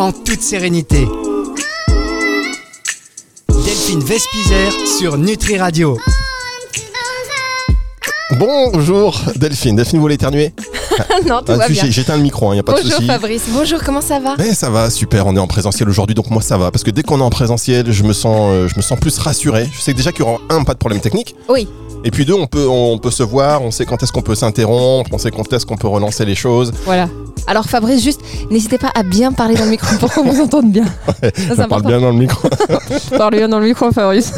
en toute sérénité. Delphine Vespizer sur Nutri Radio. Bonjour Delphine. Delphine, vous voulez éternuer non, tout Ah, va bien. j'ai- J'éteins le micro, il n'y a pas de Bonjour souci. Fabrice, bonjour, comment ça va? Mais ça va, super, on est en présentiel aujourd'hui, donc moi ça va. Parce que dès qu'on est en présentiel, je me sens, euh, je me sens plus rassuré. Je sais déjà qu'il y aura un, pas de problème technique. Oui, Et puis deux, on peut, on peut se voir, on sait quand est-ce qu'on peut s'interrompre, on sait quand est-ce qu'on peut relancer les choses. voilà. Alors Fabrice, juste, n'hésitez pas à bien parler dans le micro pour qu'on vous entende bien. Ça, parle bien dans le micro. Parle bien dans le micro, Fabrice.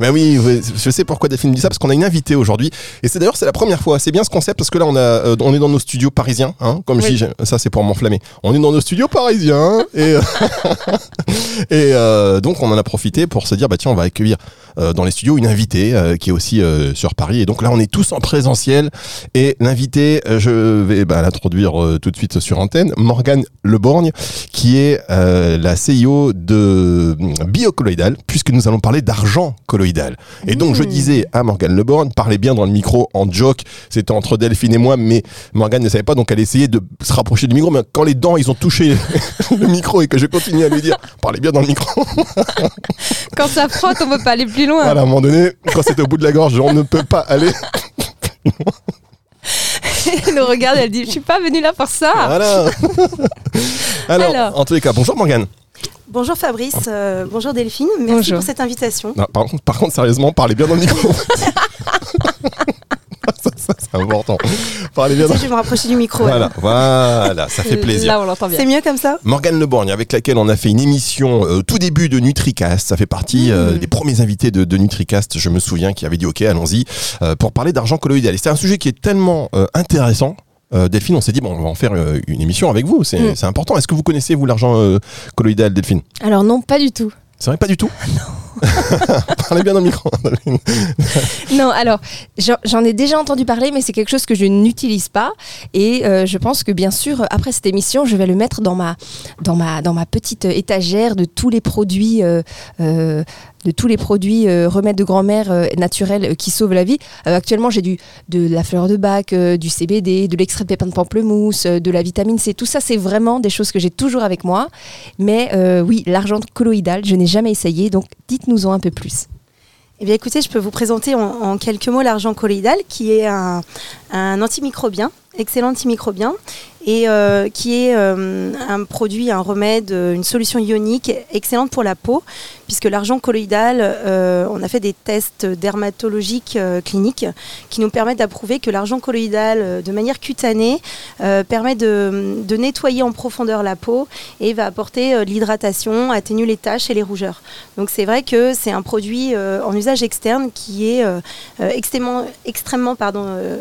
Mais oui, je sais pourquoi Delphine dit ça, parce qu'on a une invitée aujourd'hui. Et c'est d'ailleurs, c'est la première fois. C'est bien ce concept, parce que là, on, a, euh, on est dans nos studios parisiens. Hein, comme je Oui. dis, j'ai- ça c'est pour m'enflammer. On est dans nos studios parisiens. et et euh, donc, on en a profité pour se dire, bah tiens, on va accueillir euh, dans les studios une invitée euh, qui est aussi euh, sur Paris. Et donc là, on est tous en présentiel. Et l'invitée, euh, je vais bah, l'introduire euh, tout de suite sur antenne, Morgane Leborgne, qui est euh, la CIO de euh, Biocolloidal, puisque nous allons parler d'argent colloïdal. Et donc, je disais à Morgane Leborgne, parlez bien dans le micro en joke. C'était entre Delphine et moi, mais Morgane ne savait pas, donc elle essayait de se rapprocher du micro. Mais quand les dents, ils ont touché le micro et que je continue à lui dire, parlez bien dans le micro. Quand ça frotte, on peut pas aller plus loin. Voilà, à un moment donné, quand c'était au bout de la gorge, on ne peut pas aller. Elle nous regarde, elle dit, je suis pas venue là pour ça. Voilà. Alors, Alors. en tous les cas, bonjour Morgane. Bonjour Fabrice, euh, bonjour Delphine, merci Bonjour. pour cette invitation. Non, par, contre, par contre, sérieusement, parlez bien dans le micro. ça, ça, c'est important. Parlez bien dans je vais me rapprocher du micro. Voilà, voilà, ça fait plaisir. Là, on l'entend bien. C'est mieux comme ça Morgane Leborgne, avec laquelle on a fait une émission euh, au tout début de NutriCast. Ça fait partie euh, des premiers invités de, de NutriCast, je me souviens, qui avait dit OK, allons-y, euh, pour parler d'argent colloïdal. Et c'est un sujet qui est tellement euh, intéressant. Euh, Delphine, on s'est dit, bon, on va en faire euh, une émission avec vous, c'est Mm. c'est important. Est-ce que vous connaissez, vous, l'argent euh, colloïdal, Delphine? Alors non, pas du tout. C'est vrai, pas du tout? Non. Parlez bien le micro. Non, alors j'en ai déjà entendu parler, mais c'est quelque chose que je n'utilise pas. Et euh, je pense que bien sûr, après cette émission, je vais le mettre dans ma, dans ma, dans ma petite étagère de tous les produits. euh, euh, de tous les produits remèdes de grand-mère naturels qui sauvent la vie. Actuellement, j'ai du de la fleur de bac, du CBD, de l'extrait de pépins de pamplemousse, de la vitamine C. Tout ça, c'est vraiment des choses que j'ai toujours avec moi. Mais oui, l'argent colloïdal, je n'ai jamais essayé. Donc, dites-nous-en un peu plus. Eh bien écoutez, je peux vous présenter en, en quelques mots l'argent colloïdal, qui est un antimicrobien, excellent antimicrobien, et euh, qui est euh, un produit, un remède, euh, une solution ionique excellente pour la peau, puisque l'argent colloïdal, on a fait des tests dermatologiques cliniques qui nous permettent d'approuver que l'argent colloïdal, de manière cutanée, permet de, nettoyer en profondeur la peau et va apporter l'hydratation, atténuer les taches et les rougeurs. Donc c'est vrai que c'est un produit en usage externe qui est extrêmement,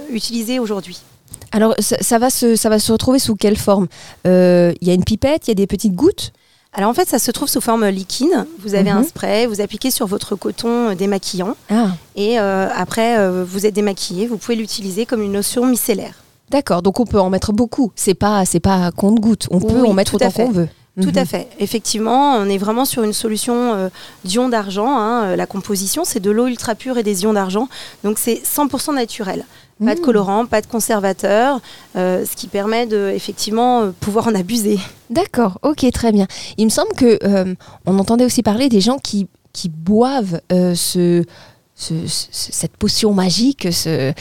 utilisé aujourd'hui. Alors, ça, ça va se, ça va se retrouver sous quelle forme? Euh, Il y a une pipette, il y a des petites gouttes? Alors en fait, ça se trouve sous forme liquide. Vous avez Mhm. un spray, vous appliquez sur votre coton euh, démaquillant Ah, et euh, après euh, vous êtes démaquillé. Vous pouvez l'utiliser comme une lotion micellaire. d'accord. Donc, on peut en mettre beaucoup. C'est pas, c'est pas compte-goutte. On peut en mettre autant qu'on veut. Tout Mhm. à fait. Effectivement, on est vraiment sur une solution euh, d'ions d'argent. hein. La composition, c'est de l'eau ultra pure et des ions d'argent. Donc c'est 100% naturel. Pas de Mhm. colorant, pas de conservateur, euh, ce qui permet de effectivement euh, pouvoir en abuser. D'accord, ok, très bien. Il me semble que euh, on entendait aussi parler des gens qui, qui boivent ce, ce- ce- cette potion magique, ce,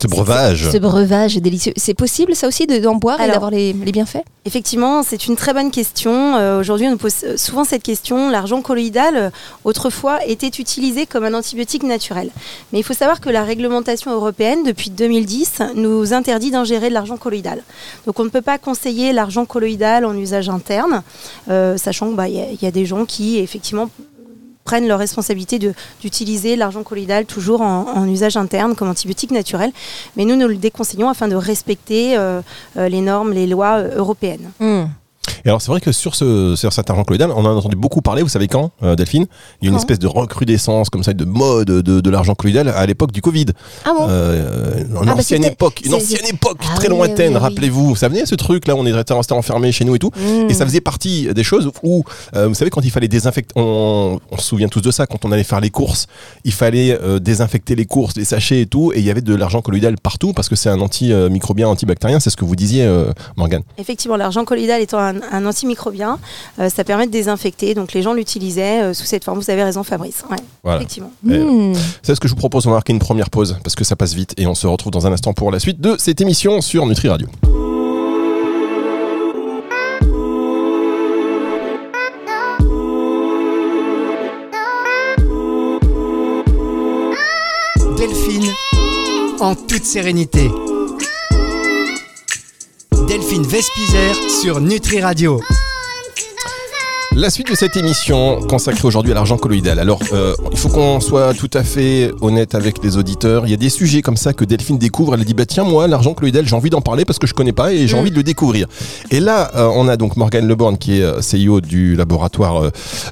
Ce breuvage. ce breuvage délicieux. C'est possible ça aussi de- d'en boire et d'avoir les, les bienfaits? Effectivement, c'est une très bonne question. Euh, Aujourd'hui, on nous pose souvent cette question. L'argent colloïdal, euh, autrefois, était utilisé comme un antibiotique naturel. Mais il faut savoir que la réglementation européenne, depuis 2010, nous interdit d'ingérer de l'argent colloïdal. Donc on ne peut pas conseiller l'argent colloïdal en usage interne, euh, sachant qu'il y, il y a des gens qui, effectivement, prennent leur responsabilité d'utiliser l'argent colloïdal toujours en, en usage interne comme antibiotique naturel. Mais nous, nous le déconseillons afin de respecter euh, euh, les normes, les lois euh, européennes. Hmm. Et alors, c'est vrai que sur, ce, sur cet argent colloïdal, on en a entendu beaucoup parler, vous savez quand, euh, Delphine? Il y a une Quand? espèce de recrudescence, comme ça, de mode de, de l'argent colloïdal à l'époque du Covid. Ah bon? Euh, une Ah bah ancienne époque, une ancienne époque Ah très oui, lointaine, oui, oui. rappelez-vous. Ça venait ce truc, là, on est resté enfermés chez nous et tout. Hmm. Et ça faisait partie des choses où, euh, vous savez, quand il fallait désinfecter, on, on se souvient tous de ça, quand on allait faire les courses, il fallait euh, désinfecter les courses, les sachets et tout, et il y avait de l'argent colloïdal partout parce que c'est un antimicrobien, antibactérien, c'est ce que vous disiez, euh, Morgane. Effectivement, l'argent colloïdal étant un un, un antimicrobien. Euh, ça permet de désinfecter. Donc les gens l'utilisaient euh, sous cette forme. Vous avez raison, Fabrice. Ouais, Voilà. effectivement. Et, Hmm. C'est ce que je vous propose, on va marquer une première pause parce que ça passe vite et on se retrouve dans un instant pour la suite de cette émission sur Nutri Radio. Delphine, en toute sérénité. Delphine Vespizer sur Nutri Radio. La suite de cette émission consacrée aujourd'hui à l'argent colloïdal. Alors, euh, il faut qu'on soit tout à fait honnête avec les auditeurs. Il y a des sujets comme ça que Delphine découvre. Elle dit bah tiens moi l'argent colloïdal j'ai envie d'en parler parce que je connais pas et j'ai Mm. envie de le découvrir. Et là euh, on a donc Morgane Leborn qui est euh, CEO du laboratoire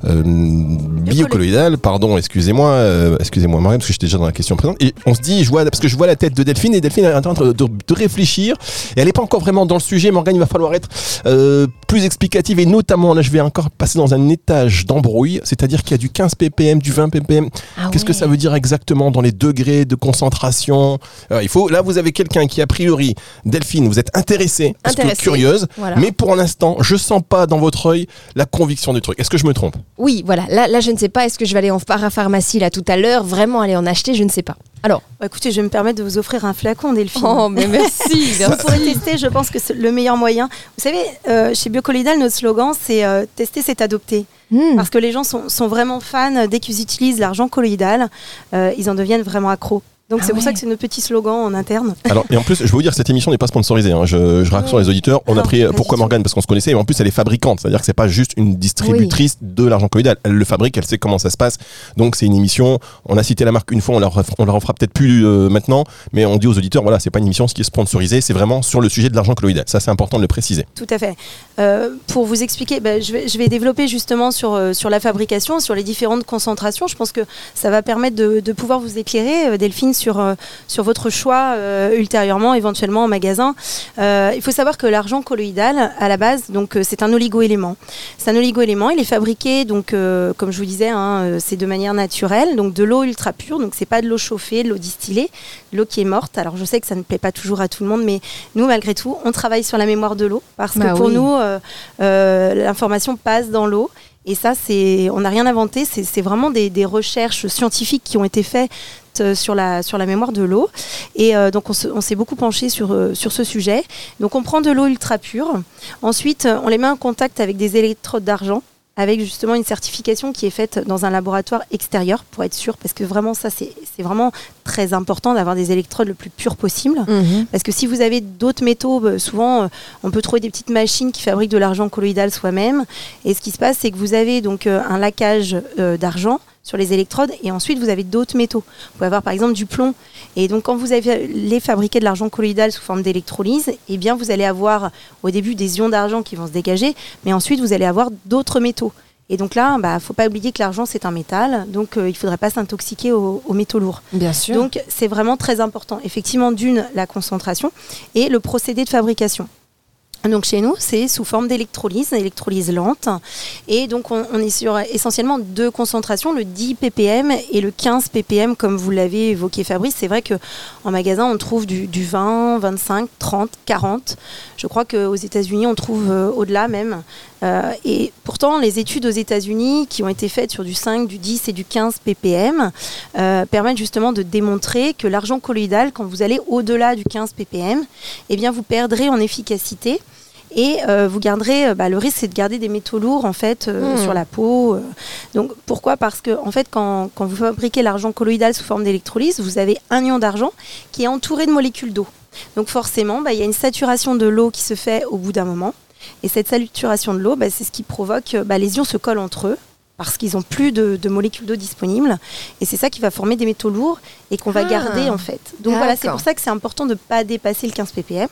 euh, biocolloïdal. Pardon, excusez-moi, euh, excusez-moi Morgane parce que j'étais déjà dans la question présente. Et on se dit je vois parce que je vois la tête de Delphine et Delphine est en train de, de- de réfléchir et elle n'est pas encore vraiment dans le sujet. Morgane il va falloir être euh, plus explicative et notamment là je vais encore passer dans un étage d'embrouille, c'est-à-dire qu'il y a du 15 ppm, du 20 ppm. Ah Qu'est-ce que ça veut dire exactement dans les degrés de concentration? Euh, Il faut là vous avez quelqu'un qui a priori Delphine, vous êtes intéressée, Intéressée. curieuse, Voilà. mais pour l'instant, je sens pas dans votre œil la conviction du truc. Est-ce que je me trompe? Oui, voilà. Là, là, je ne sais pas. Est-ce que je vais aller en parapharmacie là tout à l'heure? Vraiment aller en acheter? Je ne sais pas. Alors. Bah, écoutez, je vais me permettre de vous offrir un flacon, Delphine. Oh, mais merci. Vous pourrez tester, je pense que c'est le meilleur moyen. Vous savez, euh, chez Biocolloidal, notre slogan, c'est euh, tester, c'est adopter. Hmm. Parce que les gens sont, sont vraiment fans, dès qu'ils utilisent l'argent colloïdal, euh, ils en deviennent vraiment accros. Donc Ah c'est pour ça que c'est notre petit slogan en interne. Alors et en plus, je vais vous dire, cette émission n'est pas sponsorisée. hein. Je, je rassure les auditeurs. On a pris pourquoi. Morgane? Parce qu'on se connaissait. Mais en plus, elle est fabricante, c'est-à-dire que c'est pas juste une distributrice de l'argent colloïdal. Elle le fabrique, elle sait comment ça se passe. Donc c'est une émission. On a cité la marque une fois, on la, on la refera peut-être plus euh, maintenant, mais on dit aux auditeurs, voilà, c'est pas une émission ce qui est sponsorisée, c'est vraiment sur le sujet de l'argent colloïdal. Ça, c'est important de le préciser. Tout à fait. Euh, pour vous expliquer, ben, je, vais, je vais développer justement sur, euh, sur la fabrication, sur les différentes concentrations. Je pense que ça va permettre de, de pouvoir vous éclairer, Delphine, sur, euh, sur votre choix euh, ultérieurement, éventuellement en magasin. Euh, il faut savoir que l'argent colloïdal, à la base, donc c'est un oligoélément. C'est un oligoélément. Il est fabriqué, donc, comme je vous disais, hein, c'est de manière naturelle, donc de l'eau ultra pure. Donc c'est pas de l'eau chauffée, de l'eau distillée, de l'eau qui est morte. Alors je sais que ça ne plaît pas toujours à tout le monde, mais nous, malgré tout, on travaille sur la mémoire de l'eau parce Bah que pour oui. nous, euh, euh, l'information passe dans l'eau. Et ça, c'est, on n'a rien inventé. C'est, c'est vraiment des, des recherches scientifiques qui ont été faites euh, sur la, sur la mémoire de l'eau. Et euh, donc, on, se- on s'est beaucoup penché sur, euh, sur ce sujet. Donc, on prend de l'eau ultra pure. Ensuite, on les met en contact avec des électrodes d'argent avec justement une certification qui est faite dans un laboratoire extérieur pour être sûr, parce que vraiment ça c'est vraiment très important d'avoir des électrodes le plus pures possible. Mhm. Parce que si vous avez d'autres métaux, souvent on peut trouver des petites machines qui fabriquent de l'argent colloïdal soi-même. Et ce qui se passe, c'est que vous avez donc un laquage d'argent sur les électrodes et ensuite vous avez d'autres métaux. Vous pouvez avoir par exemple du plomb. Et donc quand vous avez les fabriquer de l'argent colloïdal sous forme d'électrolyse, eh bien vous allez avoir au début des ions d'argent qui vont se dégager, mais ensuite vous allez avoir d'autres métaux. Et donc là, bah, faut pas oublier que l'argent c'est un métal, donc euh, il faudrait pas s'intoxiquer aux- aux métaux lourds. Bien sûr. Donc c'est vraiment très important. Effectivement, d'une, la concentration et le procédé de fabrication. Donc chez nous, c'est sous forme d'électrolyse, électrolyse lente. Et donc on, est sur essentiellement deux concentrations, le 10 ppm et le 15 ppm, comme vous l'avez évoqué Fabrice. C'est vrai que en magasin, on trouve du, du 20, 25, 30, 40. Je crois qu'aux États-Unis, on trouve euh, au-delà même. Euh, et pourtant, les études aux États-Unis qui ont été faites sur du 5, du 10 et du 15 ppm euh, permettent justement de démontrer que l'argent colloïdal, quand vous allez au-delà du 15 ppm, eh bien, vous perdrez en efficacité. Et euh, vous garderez, bah, le risque c'est de garder des métaux lourds en fait euh, Hmm. sur la peau. Donc pourquoi? Parce que en fait quand, quand vous fabriquez l'argent colloïdal sous forme d'électrolyse, vous avez un ion d'argent qui est entouré de molécules d'eau. Donc forcément, bah, il y a une saturation de l'eau qui se fait au bout d'un moment. Et cette saturation de l'eau, bah, c'est ce qui provoque, euh, bah, les ions se collent entre eux parce qu'ils n'ont plus de, de molécules d'eau disponibles. Et c'est ça qui va former des métaux lourds et qu'on va Ah. garder en fait. Donc voilà, c'est pour ça que c'est important de ne pas dépasser le 15 ppm.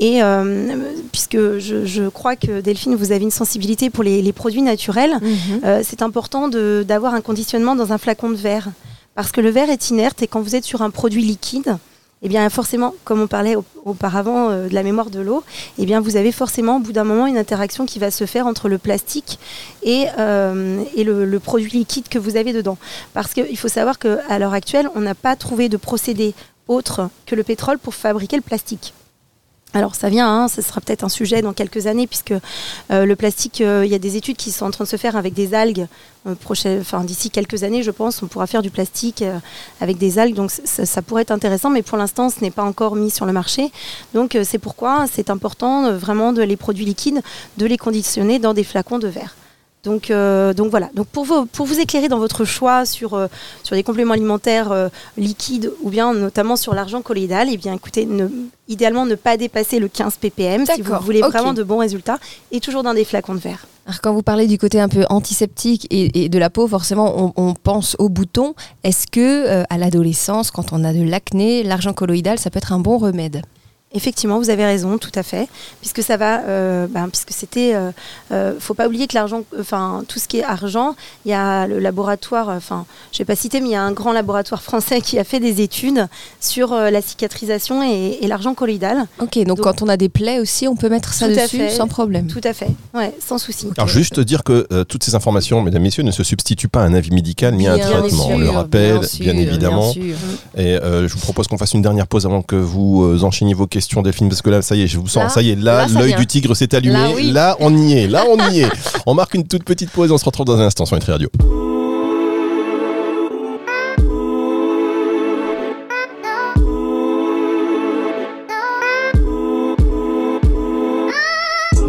Et euh, puisque je, je crois que Delphine, vous avez une sensibilité pour les, les produits naturels, Mhm. euh, c'est important d'avoir un conditionnement dans un flacon de verre. Parce que le verre est inerte et quand vous êtes sur un produit liquide, eh bien forcément, comme on parlait au- auparavant euh, de la mémoire de l'eau, eh bien vous avez forcément au bout d'un moment une interaction qui va se faire entre le plastique et, euh, le produit liquide que vous avez dedans. Parce qu'il faut savoir qu'à l'heure actuelle, on n'a pas trouvé de procédé autre que le pétrole pour fabriquer le plastique. Alors ça vient, hein, ce sera peut-être un sujet dans quelques années puisque euh, le plastique, euh, il y a des études qui sont en train de se faire avec des algues. Euh, enfin, D'ici quelques années, je pense, on pourra faire du plastique avec des algues. Donc ça, ça pourrait être intéressant, mais pour l'instant, ce n'est pas encore mis sur le marché. Donc c'est pourquoi c'est important vraiment de les produits liquides, de les conditionner dans des flacons de verre. Donc, euh, donc voilà. Donc pour vous, pour vous éclairer dans votre choix sur, euh, sur des compléments alimentaires euh, liquides ou bien notamment sur l'argent colloïdal, eh bien écoutez, ne- idéalement ne pas dépasser le 15 ppm si vous voulez vraiment de bons résultats et toujours dans des flacons de verre. Alors, quand vous parlez du côté un peu antiseptique et, et de la peau, forcément, on, on pense aux boutons. Est-ce que à l'adolescence, quand on a de l'acné, l'argent colloïdal, ça peut être un bon remède? Effectivement, vous avez raison, tout à fait, puisque ça va, euh, ben, puisque c'était, euh, euh, faut pas oublier que l'argent, enfin tout ce qui est argent, il y a le laboratoire, enfin je vais pas citer, mais il y a un grand laboratoire français qui a fait des études sur euh, la cicatrisation et, et l'argent colloïdal. Ok, donc, Donc- quand on a des plaies aussi, on peut mettre ça dessus fait. sans problème. Tout à fait, ouais, sans souci. Alors juste dire que euh, toutes ces informations, mesdames, messieurs, ne se substituent pas à un avis médical ni à un traitement. On le sûr, rappelle, bien, sûr, évidemment. bien sûr. Et euh, je vous propose qu'on fasse une dernière pause avant que vous euh, enchaîniez vos questions, Delphine, parce que là, ça y est, je vous sens, Là, ça y est, là, l'œil du tigre s'est allumé. Là, oui. Là, on y est, là, on y est. On marque une toute petite pause et on se retrouve dans un instant sur Nutri Radio.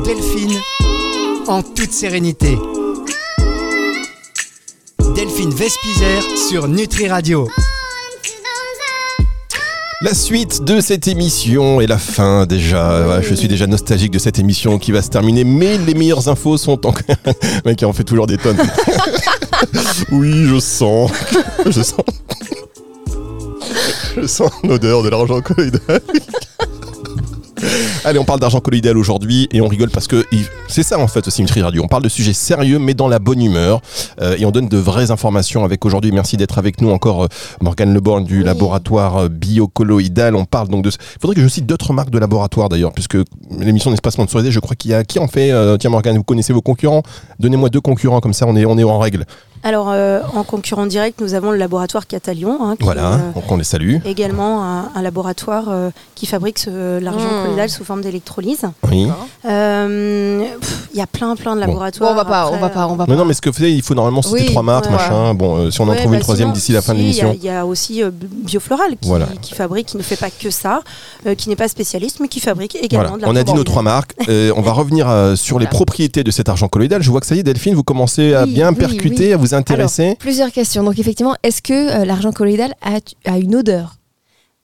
Delphine, en toute sérénité. Delphine Vespizer sur Nutri Radio. La suite de cette émission et la fin déjà. Je suis déjà nostalgique de cette émission qui va se terminer, mais les meilleures infos sont. Le mec, en fait toujours des tonnes. oui, je sens. Je sens. Je sens l'odeur de l'argent colloïdal. Allez, on parle d'argent colloïdal aujourd'hui et on rigole parce que c'est ça en fait aussi Nutri Radio. On parle de sujets sérieux mais dans la bonne humeur euh, et on donne de vraies informations avec aujourd'hui. Merci d'être avec nous encore euh, Morgane Leborn du Oui. laboratoire euh, biocolloïdal. On parle donc de. Il faudrait que je cite d'autres marques de laboratoire d'ailleurs puisque l'émission n'est pas sponsorisée. Je crois qu'il y a qui en fait. euh, tiens Morgane, vous connaissez vos concurrents? Donnez-moi deux concurrents comme ça on est on est en règle. Alors euh, en concurrent direct, nous avons le laboratoire Catalion, hein, qui Voilà, est, euh, donc on les salue. également un, un laboratoire euh, qui fabrique ce- l'argent Mm. colloïdal sous forme d'électrolyse. Oui. Euh, Il y a plein plein de Bon. Bon, laboratoires. on va pas, Après, on va pas, on va Non, pas. non, mais ce que vous savez, il faut normalement citer Oui, trois marques, ouais. machin. Bon, euh, si on en Ouais, trouve bah une troisième sinon, d'ici la fin de si, l'émission. Il y, a- il y a aussi euh, Biofloral qui, Voilà. qui fabrique, qui ne fait pas que ça, euh, qui n'est pas spécialiste, mais qui fabrique également Voilà. de On a dit nos trois marques. Euh, on va revenir euh, sur les propriétés de cet argent colloïdal. Je vois que ça y est, Delphine, vous commencez à Oui, bien oui, percuter, oui. à vous Plusieurs questions. Donc effectivement, est-ce que euh, l'argent colloïdal a, a une odeur?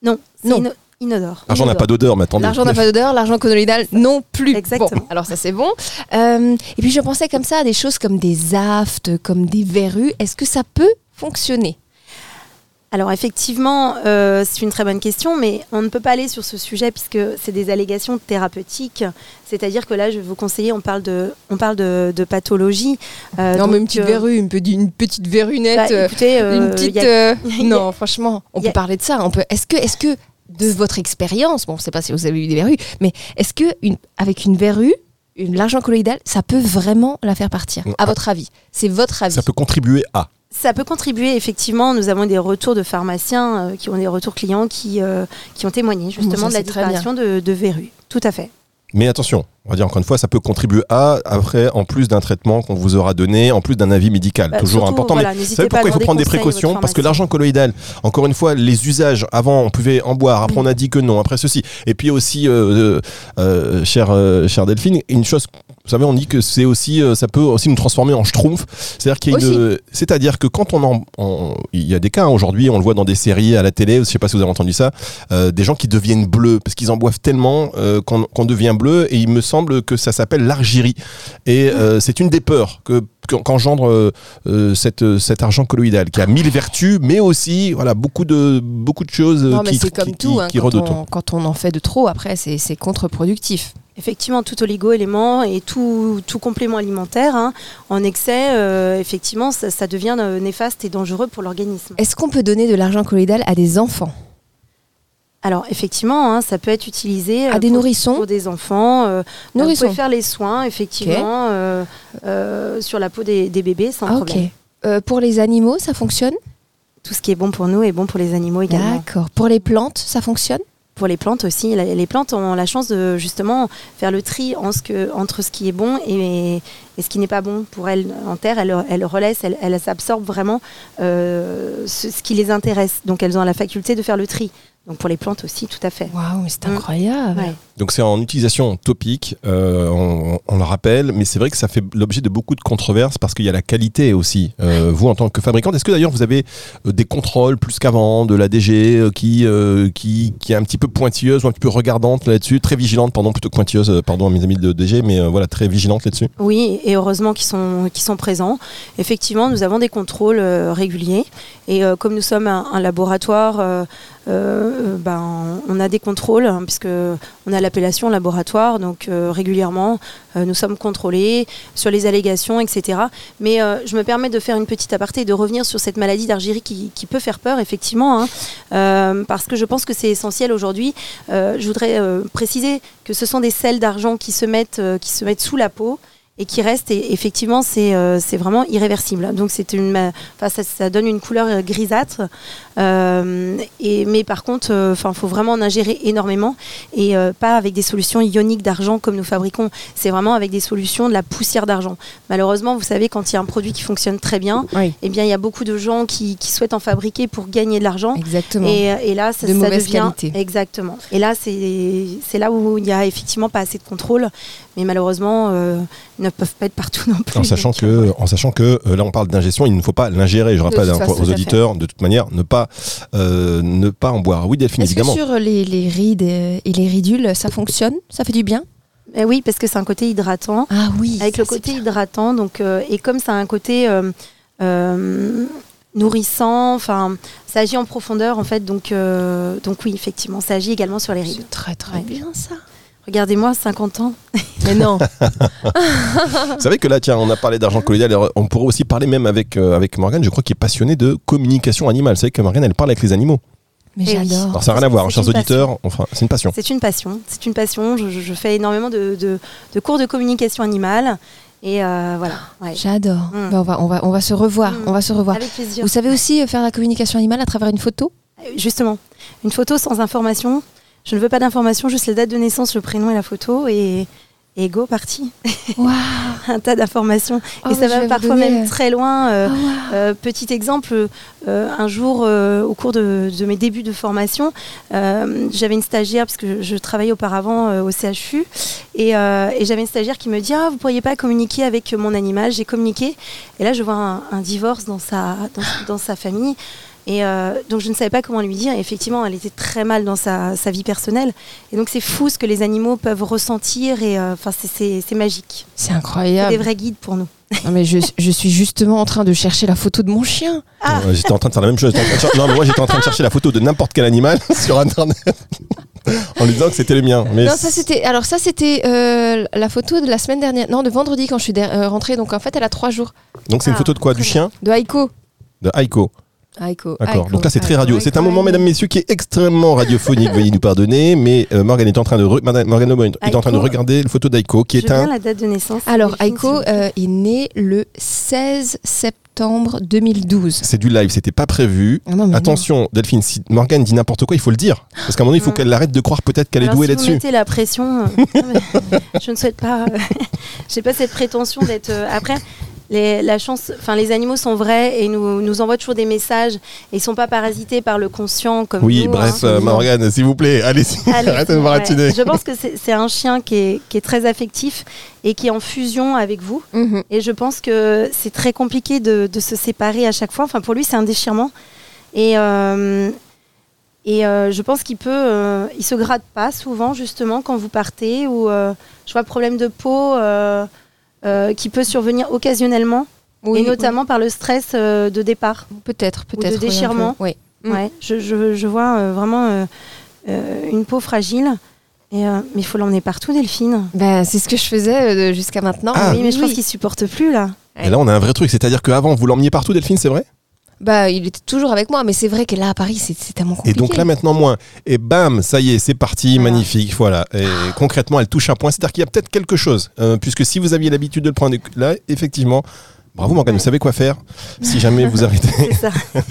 Non, Non. ino- inodore. L'argent n'a pas d'odeur, mais attendez. L'argent n'a pas d'odeur, l'argent colloïdal non plus. Exactement. Bon, alors ça c'est bon. Euh, et puis je pensais comme ça à des choses comme des aftes, comme des verrues. Est-ce que ça peut fonctionner? Alors effectivement, euh, c'est une très bonne question, mais on ne peut pas aller sur ce sujet puisque c'est des allégations thérapeutiques. C'est-à-dire que là, je vais vous conseiller, on parle de, on parle de, de pathologie. Euh, Non, mais une petite euh, verrue, une, petite- une petite verrunette. bah, écoutez, euh, une petite. a- euh, non, franchement, on a- peut parler de ça. On peut. Est-ce que, est-ce que de votre expérience, bon, je sais pas si vous avez eu des verrues, mais est-ce que une, avec une verrue, une l'argent colloïdal, ça peut vraiment la faire partir À Ah. votre avis, c'est votre avis. Ça peut contribuer à. Ça peut contribuer, effectivement. Nous avons des retours de pharmaciens euh, qui ont des retours clients qui, euh, qui ont témoigné justement ça, de la disparition de, de verrues. Tout à fait. Mais attention, on va dire encore une fois, ça peut contribuer à, après, en plus d'un traitement qu'on vous aura donné, en plus d'un avis médical. Bah, Toujours surtout, important. voilà, mais savez pourquoi il faut prendre des précautions? Parce que l'argent colloïdal, encore une fois, les usages, avant, on pouvait en boire, après, on a dit que non, après ceci. Et puis aussi, euh, euh, cher, euh, cher Delphine, une chose, vous savez, on dit que c'est aussi, euh, ça peut aussi nous transformer en schtroumpf. C'est-à-dire qu'il y a une- c'est-à-dire que quand on en, il y a des cas hein, aujourd'hui, on le voit dans des séries à la télé, je sais pas si vous avez entendu ça, euh, des gens qui deviennent bleus parce qu'ils en boivent tellement euh, qu'on qu'on devient bleu et il me semble que ça s'appelle l'argyrie et euh, c'est une des peurs que qu'en- qu'engendre euh, euh, cette, cet argent colloïdal qui a mille vertus mais aussi voilà beaucoup de beaucoup de choses Non, mais qui, c'est comme qui- tout. qui- hein, qui quand, redoutent. on, quand on en fait de trop, après, c'est c'est contre-productif. Effectivement, tout oligo-élément et tout, tout complément alimentaire hein, en excès, euh, effectivement, ça, ça devient néfaste et dangereux pour l'organisme. Est-ce qu'on peut donner de l'argent colloïdal à des enfants? Alors, effectivement, hein, ça peut être utilisé À euh, des pour, nourrissons pour des enfants. euh, Nourrissons. pouvez faire les soins, effectivement, euh, euh, sur la peau des, des bébés sans Ah, problème. Euh, pour les animaux, ça fonctionne Tout ce qui est bon pour nous est bon pour les animaux également. D'accord. Pour les plantes, ça fonctionne pour les plantes aussi. Les plantes ont la chance de justement faire le tri en ce que, entre ce qui est bon et, et ce qui n'est pas bon pour elles en terre. Elles, elles relaissent, elles, elles absorbent vraiment euh, ce, ce qui les intéresse. Donc elles ont la faculté de faire le tri. Donc pour les plantes aussi, tout à fait. Waouh, mais c'est Mm. incroyable. Ouais. Donc c'est en utilisation topique, euh, on, on le rappelle, mais c'est vrai que ça fait l'objet de beaucoup de controverses parce qu'il y a la qualité aussi. Euh, vous en tant que fabricante, est-ce que d'ailleurs vous avez euh, des contrôles plus qu'avant de la DG qui, euh, qui qui est un petit peu pointilleuse ou un petit peu regardante là-dessus, très vigilante, pardon plutôt pointilleuse, pardon à mes amis de DG, mais euh, voilà très vigilante là-dessus? Oui, et heureusement qu'ils sont, qu'ils sont présents. Effectivement, nous avons des contrôles euh, réguliers. Et euh, comme nous sommes un, un laboratoire, euh, ben, on a des contrôles, hein, puisque on a l'appellation laboratoire. Donc euh, régulièrement, euh, nous sommes contrôlés sur les allégations, etc. Mais je me permets de faire une petite aparté et de revenir sur cette maladie d'Argérie qui, peut faire peur, effectivement, hein, parce que je pense que c'est essentiel aujourd'hui. Je voudrais préciser que ce sont des sels d'argent qui se mettent sous la peau et qui restent. Et effectivement, c'est euh, vraiment irréversible. Donc c'est une, enfin ça, ça donne une couleur euh, grisâtre. Euh, et mais par contre, euh, enfin, faut vraiment en ingérer énormément et pas avec des solutions ioniques d'argent comme nous fabriquons. C'est vraiment avec des solutions de la poussière d'argent. Malheureusement, vous savez, quand il y a un produit qui fonctionne très bien, Oui, eh bien, il y a beaucoup de gens qui, qui souhaitent en fabriquer pour gagner de l'argent. exactement. Et, et là, ça, De ça devient qualité. exactement. Et là, c'est là où il y a effectivement pas assez de contrôle, mais malheureusement, ne peuvent pas être partout non plus. En sachant que, en sachant que euh, là on parle d'ingestion, il ne faut pas l'ingérer. Je rappelle hein, façon, aux auditeurs, de toute manière, ne pas euh, ne pas en boire. Oui, Delphine, Est-ce que évidemment. sur les, les rides et les ridules, ça fonctionne? Ça fait du bien? Eh oui, parce que c'est un côté hydratant, Ah oui. avec ça, le côté hydratant. Donc, euh, et comme ça a un côté euh, euh, nourrissant, enfin, ça agit en profondeur en fait. Donc, euh, donc oui, effectivement, ça agit également sur les rides. Très très Ouais. bien ça. Regardez-moi, 50 ans. Mais non. Vous savez que là, tiens, on a parlé d'argent alors, On pourrait aussi parler même avec, euh, avec Morgane, je crois, qui est passionnée de communication animale. Vous savez que Morgane, elle parle avec les animaux. Mais Eh oui. j'adore. Alors, ça n'a rien à voir, hein, C'est chers une auditeurs. Enfin, c'est une passion. C'est une passion. C'est une passion. Je, je- je fais énormément de, de- de cours de communication animale. Et euh, voilà. Ouais. J'adore. Mm. Ben, on, va, on, va, on va se revoir. Mm. On va se revoir. Avec plaisir. Vous savez aussi euh, faire la communication animale à travers une photo? Justement, une photo sans information. Je ne veux pas d'informations, juste la date de naissance, le prénom et la photo. Et, et go, parti. Waouh Un tas d'informations. Oh, et mais ça va parfois donner, même euh, très loin. euh, waouh. Euh, petit exemple, euh, un jour, au cours de, de mes débuts de formation, j'avais une stagiaire, parce que je, je travaillais auparavant au CHU, et, et j'avais une stagiaire qui me dit Ah, vous pourriez pas communiquer avec mon animal? J'ai communiqué, et là, je vois un, un divorce dans sa, dans, dans sa famille. Et euh, donc je ne savais pas comment lui dire. Et effectivement, elle était très mal dans sa, sa vie personnelle. Et donc c'est fou ce que les animaux peuvent ressentir. Et euh, enfin, c'est- magique. C'est C'est incroyable. des vrais guides pour nous. Non, mais je, je suis justement en train de chercher la photo de mon chien. Ah. Euh, j'étais en train de faire la même chose. Non, mais moi, j'étais en train de chercher la photo de n'importe quel animal sur Internet. en lui disant que c'était le mien. Mais Non, ça c'était. Alors ça c'était euh, la photo de la semaine dernière. Non, de vendredi quand je suis rentrée. Donc en fait, elle a trois jours. Donc, c'est une Ah, photo de quoi? Du chien? De Aiko. De Aiko. Aiko. D'accord. Aiko, Donc là, c'est très Aiko, radio. C'est un moment, mesdames, messieurs, qui est extrêmement radiophonique. Veuillez nous pardonner. Mais euh, Morgane est en train de, re- Morgane est en train de regarder la photo d'Aiko, qui Je est bien un. la date de naissance. Alors Aiko euh, est né le 16 septembre 2012. C'est du live, c'était pas prévu. Ah non, Attention, Delphine, si Morgane dit n'importe quoi, il faut le dire. Parce qu'à un moment, il faut qu'elle arrête de croire peut-être qu'elle est douée si vous là-dessus. mettez la pression, euh, non, mais je ne souhaite pas. euh, J'ai pas cette prétention d'être. euh, après, les, la chance, enfin, les animaux sont vrais et nous, nous envoient toujours des messages. Et ils sont pas parasités par le conscient comme Oui, nous, bref, hein. euh, Morgane, s'il vous plaît, allez-y. Allez, Arrêtez de me ouais. ratiner. Je pense que c'est un chien qui est, qui est très affectif et qui est en fusion avec vous. Mhm. Et je pense que c'est très compliqué de, de se séparer à chaque fois. Enfin, pour lui, c'est un déchirement. Et, euh, et euh, je pense qu'il peut. euh, il se gratte pas souvent, justement, quand vous partez. Ou euh, je vois problème de peau euh, qui peut survenir occasionnellement. Oui, et notamment par le stress euh, de départ. peut-être, ou de déchirement. Oui. Mm. Ouais, je, je- je vois euh, vraiment euh, euh, une peau fragile. Et, euh, mais il faut l'emmener partout, Delphine. Ben, c'est ce que je faisais euh, jusqu'à maintenant. Ah. oui, mais je pense qu'il supporte plus, là. Et là, on a un vrai truc, c'est-à-dire qu'avant, vous l'emmeniez partout, Delphine, c'est vrai? Bah, il était toujours avec moi, mais c'est vrai que là à Paris, c'est tellement Et compliqué. donc là, maintenant, moins. Et bam, ça y est, c'est parti, Voilà. magnifique, voilà. Et concrètement, elle touche un point, c'est-à-dire qu'il y a peut-être quelque chose. Euh, puisque si vous aviez l'habitude de le prendre là, effectivement, Bravo Morgane, vous savez quoi faire si jamais vous arrêtez. C'est ça.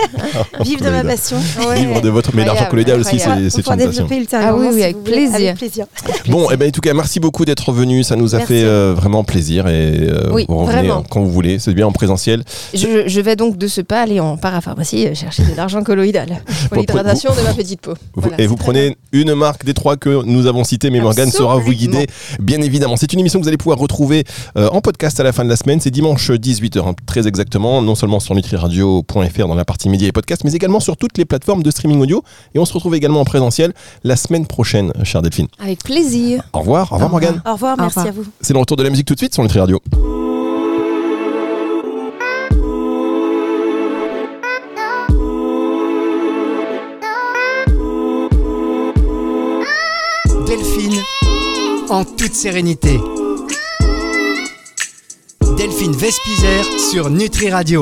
Vive de ma passion. Vivre de votre. Mais l'argent colloïdal aussi, c'est une passion. Ah oui, oui, si avec plaisir. Avec plaisir. Bon, et ben en tout cas, merci beaucoup d'être venu. Ça nous a Merci. fait euh, vraiment plaisir et euh, Oui, vous revenez vraiment. euh, quand vous voulez. C'est bien en présentiel. Je, je vais donc de ce pas aller en parapharmacie euh, chercher de l'argent colloïdal pour Bon, l'hydratation de ma petite peau. Voilà, et vous prenez une marque des trois que nous avons citées, mais Morgane saura vous guider, bien évidemment. C'est une émission que vous allez pouvoir retrouver euh, en podcast à la fin de la semaine. C'est dimanche 18h, hein, très exactement, non seulement sur nutriradio.fr dans la partie médias et podcasts, mais également sur toutes les plateformes de streaming audio. Et on se retrouve également en présentiel la semaine prochaine, chère Delphine. Avec plaisir. Au revoir, au revoir Au revoir. Morgane. Au revoir, Au merci revoir. à vous. C'est le retour de la musique tout de suite sur Nutri Radio. En toute sérénité. Delphine Vespizer sur Nutri Radio.